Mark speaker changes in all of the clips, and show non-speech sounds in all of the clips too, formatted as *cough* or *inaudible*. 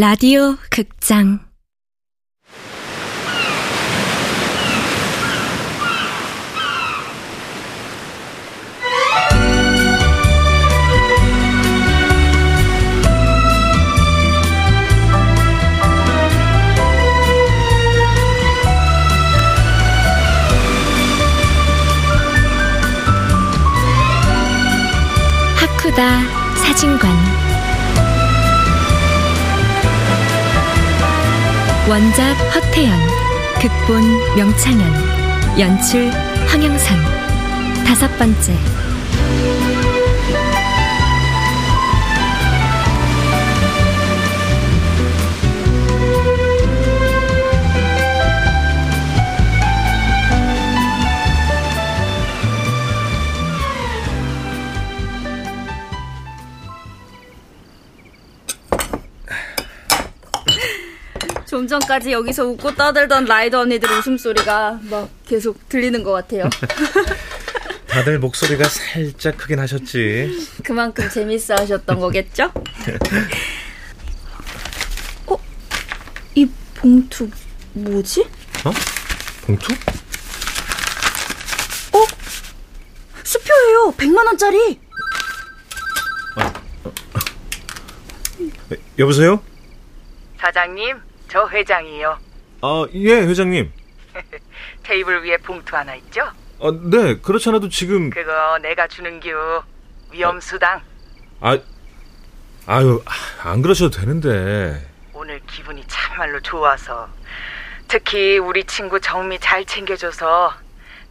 Speaker 1: 라디오 극장. 하쿠다 사진관 원작 허태연 극본 명창현 연출 황영선. 다섯 번째
Speaker 2: 좀 전까지 여기서 웃고 떠들던 라이더 언니들 웃음소리가 막 계속 들리는 것 같아요.
Speaker 3: 다들 목소리가 살짝 크긴 하셨지.
Speaker 2: 그만큼 재밌어 하셨던 거겠죠? 어? 이 봉투 뭐지?
Speaker 3: 어? 봉투?
Speaker 2: 어? 수표예요. 100만 원짜리.
Speaker 3: 여보세요?
Speaker 4: 사장님, 저 회장이요.
Speaker 3: 아, 예, 회장님. *laughs*
Speaker 4: 테이블 위에 봉투 하나 있죠?
Speaker 3: 아, 네, 그렇지 않아도 지금
Speaker 4: 그거 내가 주는 겨. 위험수당.
Speaker 3: 아 아유, 안 그러셔도 되는데.
Speaker 4: 오늘 기분이 참말로 좋아서. 특히 우리 친구 정미 잘 챙겨줘서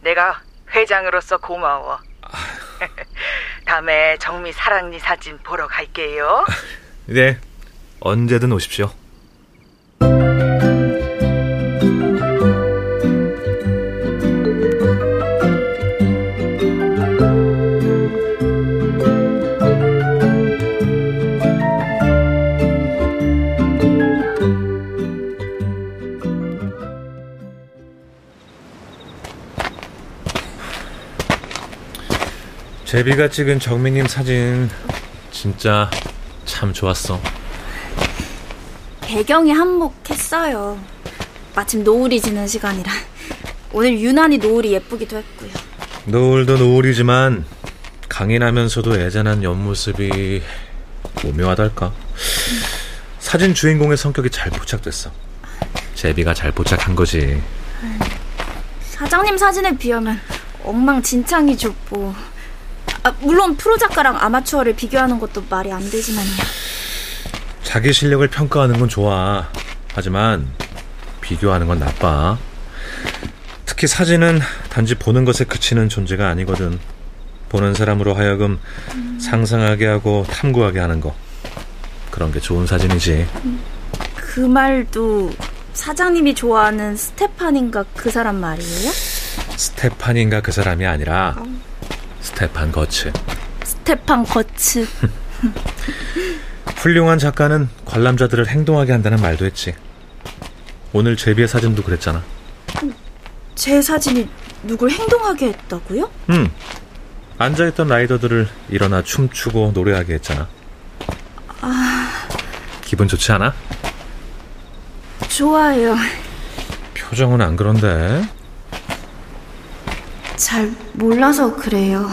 Speaker 4: 내가 회장으로서 고마워. *laughs* 다음에 정미 사랑니 사진 보러 갈게요.
Speaker 3: 네. 언제든 오십시오. 제비가 찍은 정민님 사진 진짜 참 좋았어.
Speaker 2: 배경이 한몫했어요. 마침 노을이 지는 시간이라. 오늘 유난히 노을이 예쁘기도 했고요.
Speaker 3: 노을도 노을이지만 강인하면서도 애잔한 옆모습이 오묘하달까. 사진 주인공의 성격이 잘 포착됐어. 제비가 잘 포착한 거지.
Speaker 2: 사장님 사진에 비하면 엉망진창이죠, 뭐. 아, 물론 프로 작가랑 아마추어를 비교하는 것도 말이 안 되지만요.
Speaker 3: 자기 실력을 평가하는 건 좋아. 하지만 비교하는 건 나빠. 특히 사진은 단지 보는 것에 그치는 존재가 아니거든. 보는 사람으로 하여금 상상하게 하고 탐구하게 하는 거. 그런 게 좋은 사진이지.
Speaker 2: 그 말도 사장님이 좋아하는 스테판인가 그 사람 말이에요?
Speaker 3: 스테판인가 그 사람이 아니라 스테판 거츠.
Speaker 2: 스테판 거츠. *laughs*
Speaker 3: 훌륭한 작가는 관람자들을 행동하게 한다는 말도 했지. 오늘 제비의 사진도 그랬잖아.
Speaker 2: 제 사진이 누굴 행동하게 했다고요?
Speaker 3: 응. 앉아있던 라이더들을 일어나 춤추고 노래하게 했잖아. 기분 좋지 않아?
Speaker 2: 좋아요.
Speaker 3: 표정은 안 그런데.
Speaker 2: 잘 몰라서 그래요.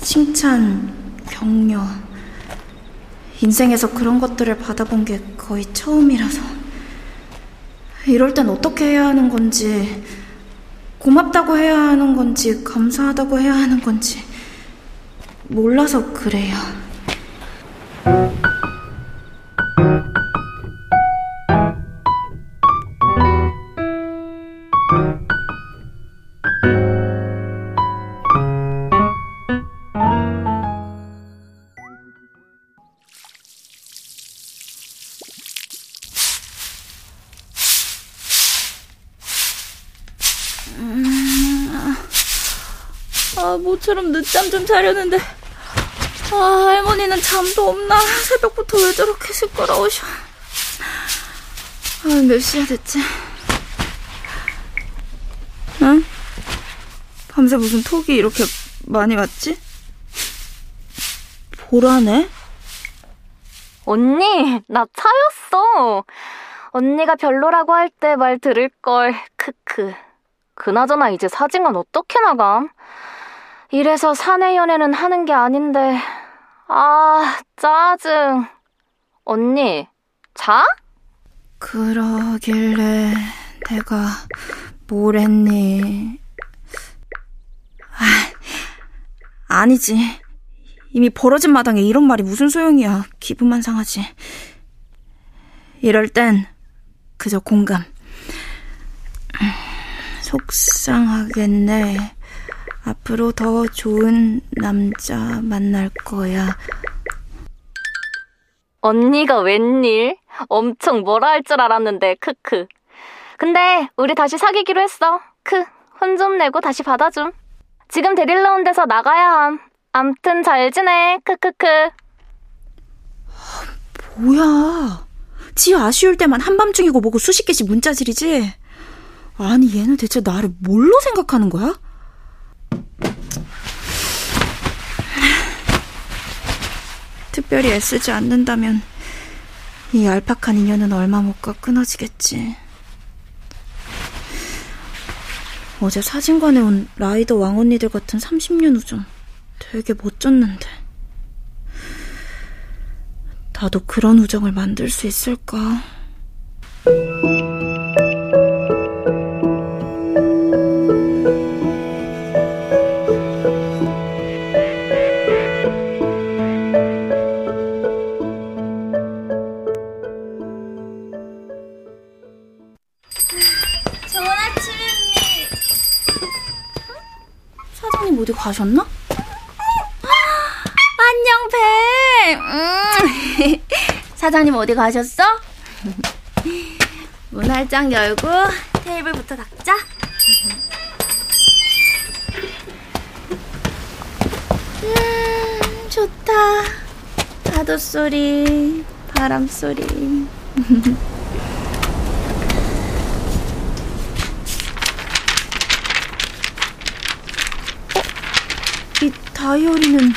Speaker 2: 칭찬, 격려. 인생에서 그런 것들을 받아본 게 거의 처음이라서. 이럴 땐 어떻게 해야 하는 건지, 고맙다고 해야 하는 건지, 감사하다고 해야 하는 건지, 몰라서 그래요. 모처럼 늦잠 좀 자려는데. 아, 할머니는 잠도 없나? 새벽부터 왜 저렇게 시끄러우셔? 아, 몇 시야 됐지? 응? 밤새 무슨 톡이 이렇게 많이 왔지? 보라네?
Speaker 5: 언니, 나 차였어. 언니가 별로라고 할 때 말 들을걸. 크크. 그나저나 이제 사진관 어떻게 나감? 이래서 사내 연애는 하는 게 아닌데. 아, 짜증. 언니, 자?
Speaker 2: 그러길래 내가 뭘 했니? 아, 아니지. 이미 벌어진 마당에 이런 말이 무슨 소용이야. 기분만 상하지. 이럴 땐 그저 공감. 속상하겠네. 앞으로 더 좋은 남자 만날 거야.
Speaker 5: 언니가 웬일? 엄청 뭐라 할 줄 알았는데, 크크. 근데 우리 다시 사귀기로 했어. 크, 혼 좀 내고 다시 받아줌. 지금 데릴러 온 데서 나가야 함. 암튼 잘 지내, 크크크.
Speaker 2: 뭐야. 지 아쉬울 때만 한밤중이고 뭐고 수십 개씩 문자질이지? 아니, 얘는 대체 나를 뭘로 생각하는 거야? 특별히 애쓰지 않는다면 이 얄팍한 인연은 얼마 못 가 끊어지겠지. 어제 사진관에 온 라이더 왕언니들 같은 30년 우정 되게 멋졌는데 나도 그런 우정을 만들 수 있을까? 가셨나? 안녕 배. 음. *laughs* 사장님 어디 가셨어? *laughs* 문 활짝 열고 테이블부터 닦자. 음, 좋다. 파도 소리, 바람 소리. *laughs* 이 다이어리는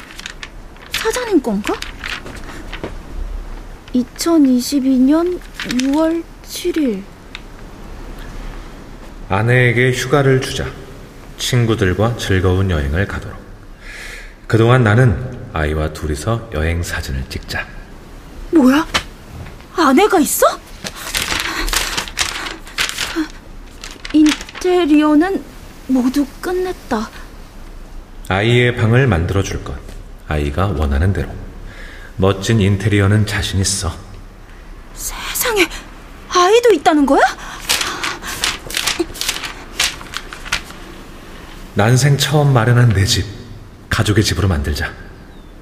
Speaker 2: 사장님 건가? 2022년 6월 7일.
Speaker 3: 아내에게 휴가를 주자. 친구들과 즐거운 여행을 가도록. 그동안 나는 아이와 둘이서 여행 사진을 찍자.
Speaker 2: 뭐야? 아내가 있어? 인테리어는 모두 끝냈다.
Speaker 3: 아이의 방을 만들어 줄 것. 아이가 원하는 대로. 멋진 인테리어는 자신 있어.
Speaker 2: 세상에, 아이도 있다는 거야?
Speaker 3: 난생 처음 마련한 내 집. 가족의 집으로 만들자.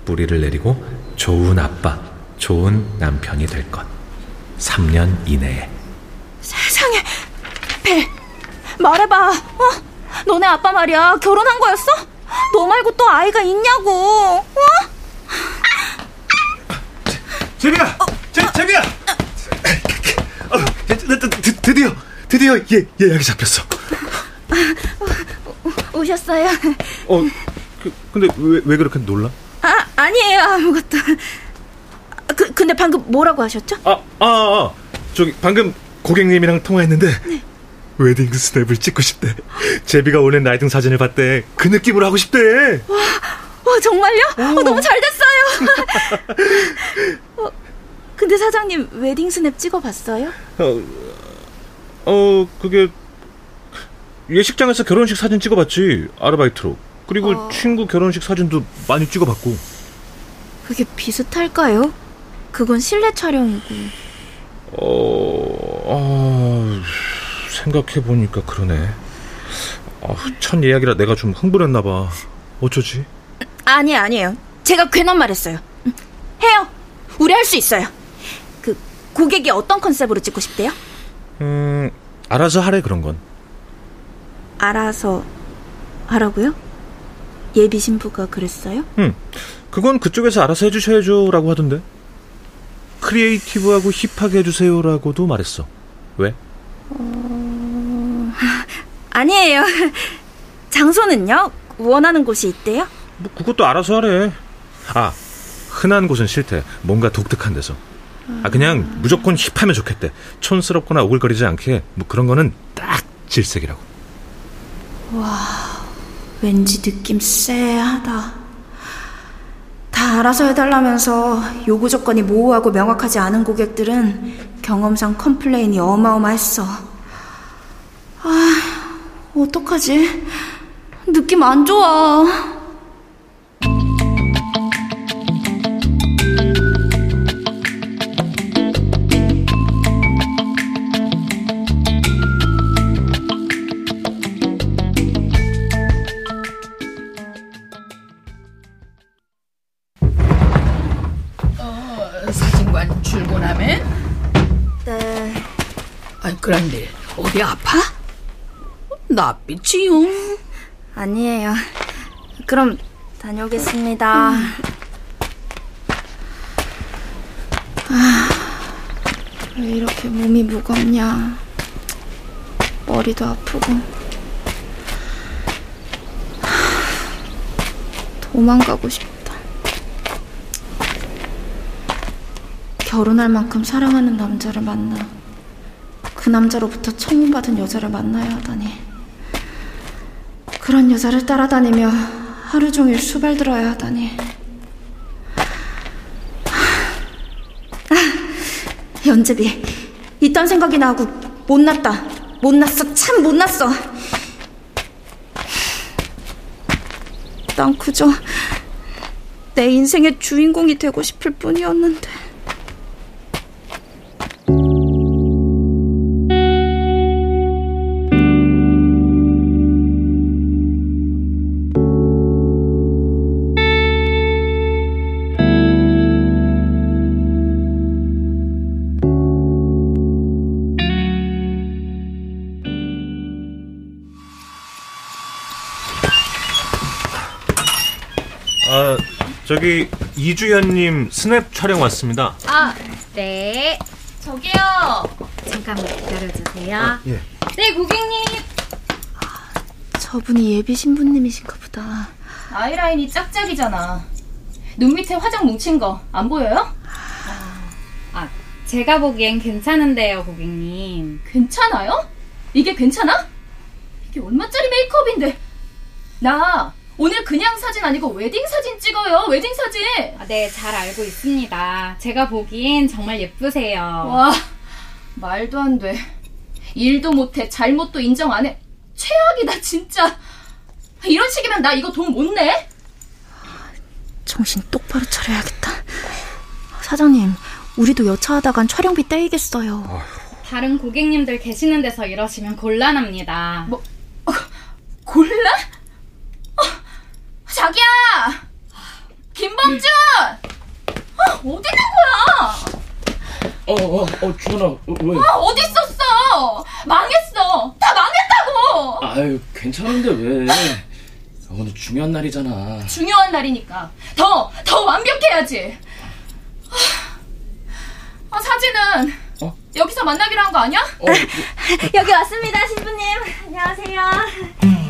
Speaker 3: 뿌리를 내리고 좋은 아빠, 좋은 남편이 될 것. 3년 이내에.
Speaker 2: 세상에, 벨, 말해봐. 어? 너네 아빠 말이야. 결혼한 거였어? 너 말고 또 아이가 있냐고. 어?
Speaker 3: 제비야! 제, 제비야! 어, 드, 드, 드, 드디어, 드디어 얘, 얘 약이 잡혔어.
Speaker 2: 오셨어요?
Speaker 3: 어, 그, 근데 왜, 왜 그렇게 놀라?
Speaker 2: 아, 아니에요. 아무것도. 그, 근데 방금 뭐라고 하셨죠?
Speaker 3: 아, 아, 아, 저기 방금 고객님이랑 통화했는데 웨딩 스냅을 찍고 싶대. 제비가 올린 riding 사진을 봤대. 그 느낌으로 하고 싶대.
Speaker 2: 와, 정말요? 어, 너무 잘 됐어요. *laughs* 어, 근데 사장님 웨딩 스냅 찍어봤어요?
Speaker 3: 어, 어, 그게 예식장에서 결혼식 사진 찍어봤지 아르바이트로. 그리고
Speaker 2: 어.
Speaker 3: 친구 결혼식 사진도 많이 찍어봤고.
Speaker 2: 그게 비슷할까요? 그건 실내 촬영이고.
Speaker 3: 어, 아, 생각해 보니까 그러네. 아, 첫 예약이라 내가 좀 흥분했나 봐. 어쩌지?
Speaker 2: 아니, 아니에요. 제가 괜한 말 했어요. 음, 해요. 우리 할 수 있어요. 그, 고객이 어떤 컨셉으로 찍고 싶대요?
Speaker 3: 음, 알아서 하래 그런 건.
Speaker 2: 알아서 하라고요? 예비 신부가 그랬어요?
Speaker 3: 음, 그건 그쪽에서 알아서 해주셔야죠 라고 하던데. 크리에이티브하고 힙하게 해주세요라고도 말했어. 왜? *laughs*
Speaker 2: 아니에요. *laughs* 장소는요? 원하는 곳이 있대요?
Speaker 3: 뭐 그것도 알아서 하래. 아, 흔한 곳은 싫대. 뭔가 독특한 데서. 아 그냥 무조건 hip하면 좋겠대. 촌스럽거나 오글거리지 않게 뭐 그런 거는 딱 질색이라고.
Speaker 2: 왠지 느낌 쎄하다. 다 알아서 해달라면서 요구 조건이 모호하고 명확하지 않은 고객들은 경험상 complain이 어마어마했어. 아, 어떡하지? 느낌 안 좋아.
Speaker 6: 낯빛이요.
Speaker 2: 아니에요. 그럼 다녀오겠습니다. 아, 왜 이렇게 몸이 무겁냐. 머리도 아프고. 하, 도망가고 싶다. 결혼할 만큼 사랑하는 남자를 만나. 그 남자로부터 청혼받은 여자를 만나야 하다니. 그런 여자를 따라다니며 하루 종일 수발 들어야 하다니. 아, 연재비. 이딴 생각이나 하고 못났다. 못났어. 참 못났어. 난 그저 내 인생의 주인공이 되고 싶을 뿐이었는데.
Speaker 3: 저기 이주연님 스냅 촬영 왔습니다.
Speaker 7: 아, 네. 저기요. 잠깐만 기다려주세요.
Speaker 3: 예.
Speaker 7: 네, 고객님.
Speaker 2: 저분이 예비 신부님이신가 보다.
Speaker 7: 아이라인이 짝짝이잖아. 눈 밑에 화장 뭉친 거 안 보여요?
Speaker 8: 아, 제가 보기엔 괜찮은데요, 고객님.
Speaker 7: 괜찮아요? 이게 괜찮아? 이게 얼마짜리 메이크업인데? 나 오늘 그냥 사진 아니고 웨딩 사진 찍어요. 웨딩 사진.
Speaker 8: 아, 네, 잘 알고 있습니다. 제가 보기엔 정말 예쁘세요.
Speaker 7: 와, 말도 안 돼. 일도 못해, 잘못도 인정 안 해. 최악이다, 진짜. 이런 식이면 나 이거 돈 못 내?
Speaker 2: 정신 똑바로 차려야겠다. 사장님, 우리도 여차하다간 촬영비 떼이겠어요.
Speaker 8: 다른 고객님들 계시는 데서 이러시면 곤란합니다.
Speaker 7: 뭐, 어, 곤란? 어, 자기야! 김범준! 어, 어디 있는 거야?
Speaker 9: 어, 어, 어, 주원아, 어, 왜?
Speaker 7: 아, 어디 있었어? 망했어! 다 망했다고!
Speaker 9: 아유, 괜찮은데 왜? 오늘 중요한 날이잖아.
Speaker 7: 중요한 날이니까 더, 더 완벽해야지. 아, 사진은
Speaker 9: 어?
Speaker 7: 여기서 만나기로 한 거 아니야?
Speaker 9: 어, *laughs*
Speaker 2: 여기 왔습니다, 신부님. 안녕하세요.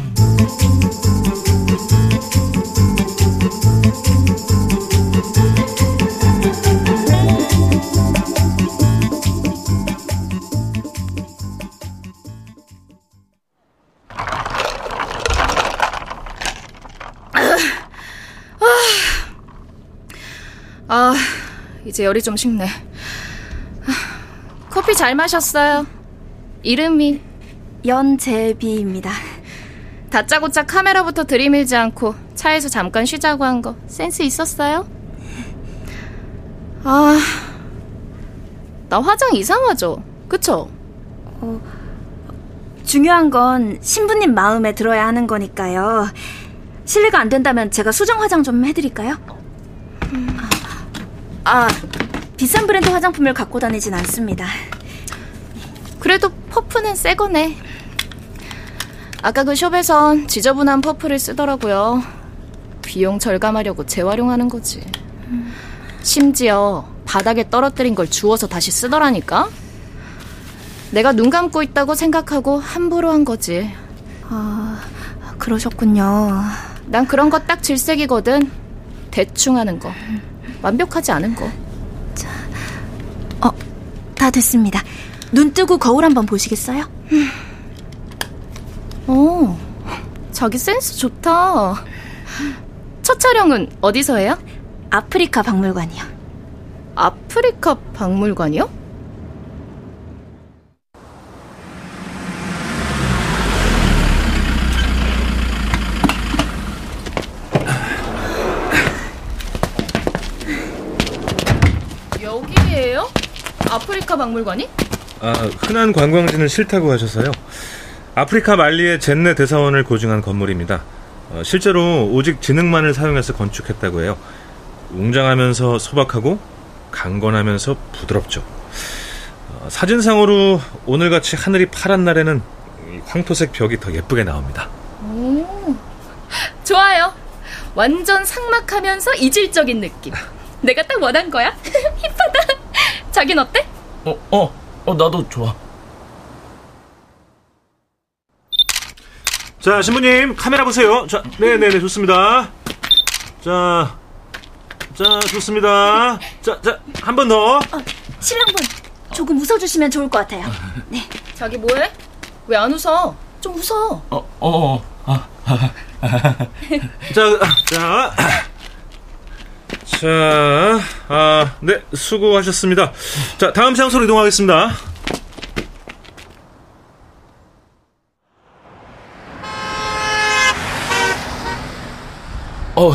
Speaker 7: 열이 좀 식네. 아, 커피 잘 마셨어요. 이름이
Speaker 2: 연재비입니다.
Speaker 7: 다짜고짜 카메라부터 들이밀지 않고 차에서 잠깐 쉬자고 한 거 센스 있었어요? 아, 나 화장 이상하죠? 그쵸?
Speaker 2: 중요한 건 신부님 마음에 들어야 하는 거니까요. 실례가 안 된다면 제가 수정 화장 좀 해드릴까요? 아, 비싼 브랜드 화장품을 갖고 다니진 않습니다.
Speaker 7: 그래도 퍼프는 새 거네. 아까 그 숍에선 지저분한 퍼프를 쓰더라고요. 비용 절감하려고 재활용하는 거지. 심지어 바닥에 떨어뜨린 걸 주워서 다시 쓰더라니까? 내가 눈 감고 있다고 생각하고 함부로 한 거지.
Speaker 2: 아, 그러셨군요.
Speaker 7: 난 그런 거 딱 질색이거든. 대충 하는 거. 완벽하지 않은 거.
Speaker 2: 다 됐습니다. 눈 뜨고 거울 한번 보시겠어요?
Speaker 7: 오, 자기 센스 좋다. 첫 촬영은 어디서 해요?
Speaker 2: 아프리카 박물관이요.
Speaker 7: 아프리카 박물관이요? 여기에요? 아프리카 박물관이?
Speaker 3: 아, 흔한 관광지는 싫다고 하셔서요. 아프리카 말리의 젠네 대사원을 고증한 건물입니다. 어, 실제로 오직 지능만을 사용해서 건축했다고 해요. 웅장하면서 소박하고 강건하면서 부드럽죠. 어, 사진상으로 오늘같이 하늘이 파란 날에는 이 황토색 벽이 더 예쁘게 나옵니다.
Speaker 7: 오, 좋아요. 완전 상막하면서 이질적인 느낌. 내가 딱 원한 거야. *laughs* 힙하다. 자긴 어때?
Speaker 9: 어, 어, 어, 나도 좋아.
Speaker 3: 자, 신부님, 카메라 보세요. 자, 네네네, 좋습니다. 자, 자, 좋습니다. 자, 자, 한 번 더.
Speaker 2: 어, 신랑분, 조금 웃어주시면 좋을 것 같아요. 네.
Speaker 7: 자기 뭐해? 왜 안 웃어? 좀 웃어.
Speaker 9: 어, 어, 아,
Speaker 3: 자, 자. 자, 아, 네, 수고하셨습니다. 자, 다음 장소로 이동하겠습니다.
Speaker 9: 어,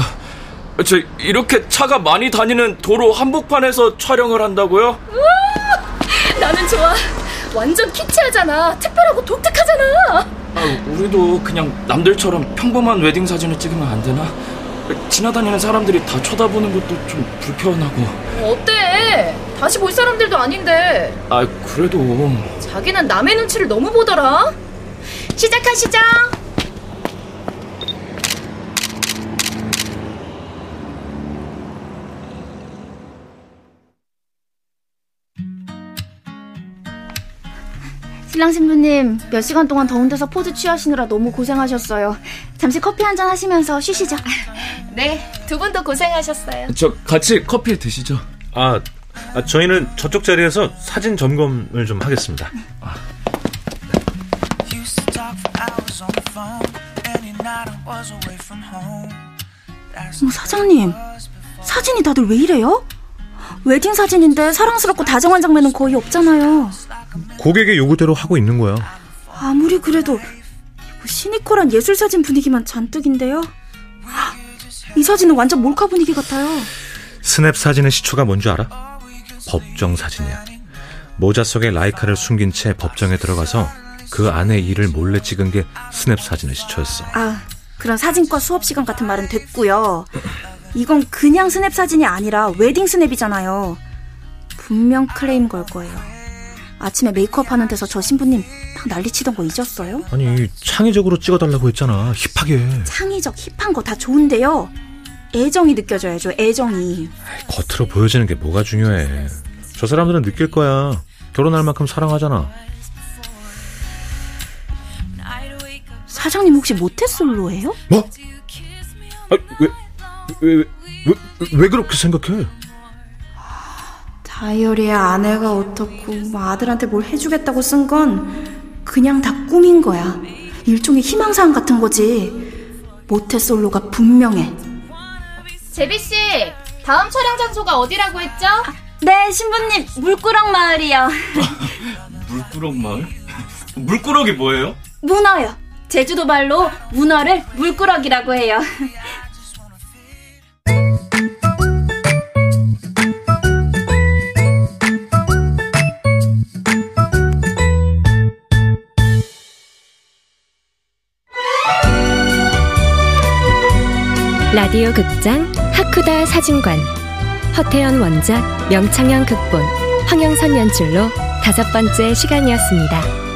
Speaker 9: 저 이렇게 차가 많이 다니는 도로 한복판에서 촬영을 한다고요?
Speaker 7: 나는 좋아. 완전 키치하잖아. 특별하고 독특하잖아.
Speaker 9: 아, 우리도 그냥 남들처럼 평범한 웨딩 사진을 찍으면 안 되나? 지나다니는 사람들이 다 쳐다보는 것도 좀 불편하고.
Speaker 7: 어때? 다시 볼 사람들도 아닌데.
Speaker 9: 아, 그래도
Speaker 7: 자기는 남의 눈치를 너무 보더라. 시작하시죠.
Speaker 2: 신랑 신부님, 몇 시간 동안 더운 데서 포즈 취하시느라 너무 고생하셨어요. 잠시 커피 한 잔 하시면서 쉬시죠.
Speaker 7: 네, 두 분도 고생하셨어요.
Speaker 9: 저 같이 커피 드시죠.
Speaker 3: 아, 아, 저희는 저쪽 자리에서 사진 점검을 좀 하겠습니다.
Speaker 2: 어머, 사장님, 사진이 다들 왜 이래요? 웨딩 사진인데 사랑스럽고 다정한 장면은 거의 없잖아요.
Speaker 3: 고객의 요구대로 하고 있는 거야.
Speaker 2: 아무리 그래도 시니컬한 예술 사진 분위기만 잔뜩인데요. 이 사진은 완전 몰카 분위기 같아요.
Speaker 3: 스냅 사진의 시초가 뭔 줄 알아? 법정 사진이야. 모자 속에 라이카를 숨긴 채 법정에 들어가서 그 안에 일을 몰래 찍은 게 스냅 사진의 시초였어.
Speaker 2: 아, 그런 사진과 수업 시간 같은 말은 됐고요. 이건 그냥 스냅 사진이 아니라 웨딩 스냅이잖아요. 분명 클레임 걸 거예요. 아침에 메이크업 하는 데서 저 신부님 막 난리치던 거 잊었어요?
Speaker 3: 아니 창의적으로 찍어달라고 했잖아. hip하게.
Speaker 2: 창의적 hip한 거 다 좋은데요. 애정이 느껴져야죠. 애정이.
Speaker 3: 겉으로 보여지는 게 뭐가 중요해. 저 사람들은 느낄 거야. 결혼할 만큼 사랑하잖아.
Speaker 2: 사장님 혹시 모태솔로예요?
Speaker 3: 뭐? 아, 왜, 왜, 왜, 왜, 왜 그렇게 생각해?
Speaker 2: 다이어리에 아내가 어떻고 뭐 아들한테 뭘 해주겠다고 쓴 건 그냥 다 꿈인 거야. 일종의 희망사항 같은 거지. 모태솔로가 분명해.
Speaker 7: 제비 씨, 다음 촬영 장소가 어디라고 했죠?
Speaker 2: 네, 신부님 물꾸럭 마을이요. *laughs*
Speaker 9: 물꾸럭 마을? *laughs* 물꾸럭이 뭐예요?
Speaker 2: 문어요. 제주도 말로 문어를 물꾸럭이라고 해요. *laughs*
Speaker 1: 라디오 극장 하쿠다 사진관 허태연 원작 명창현 극본 황영선 연출로 다섯 번째 시간이었습니다.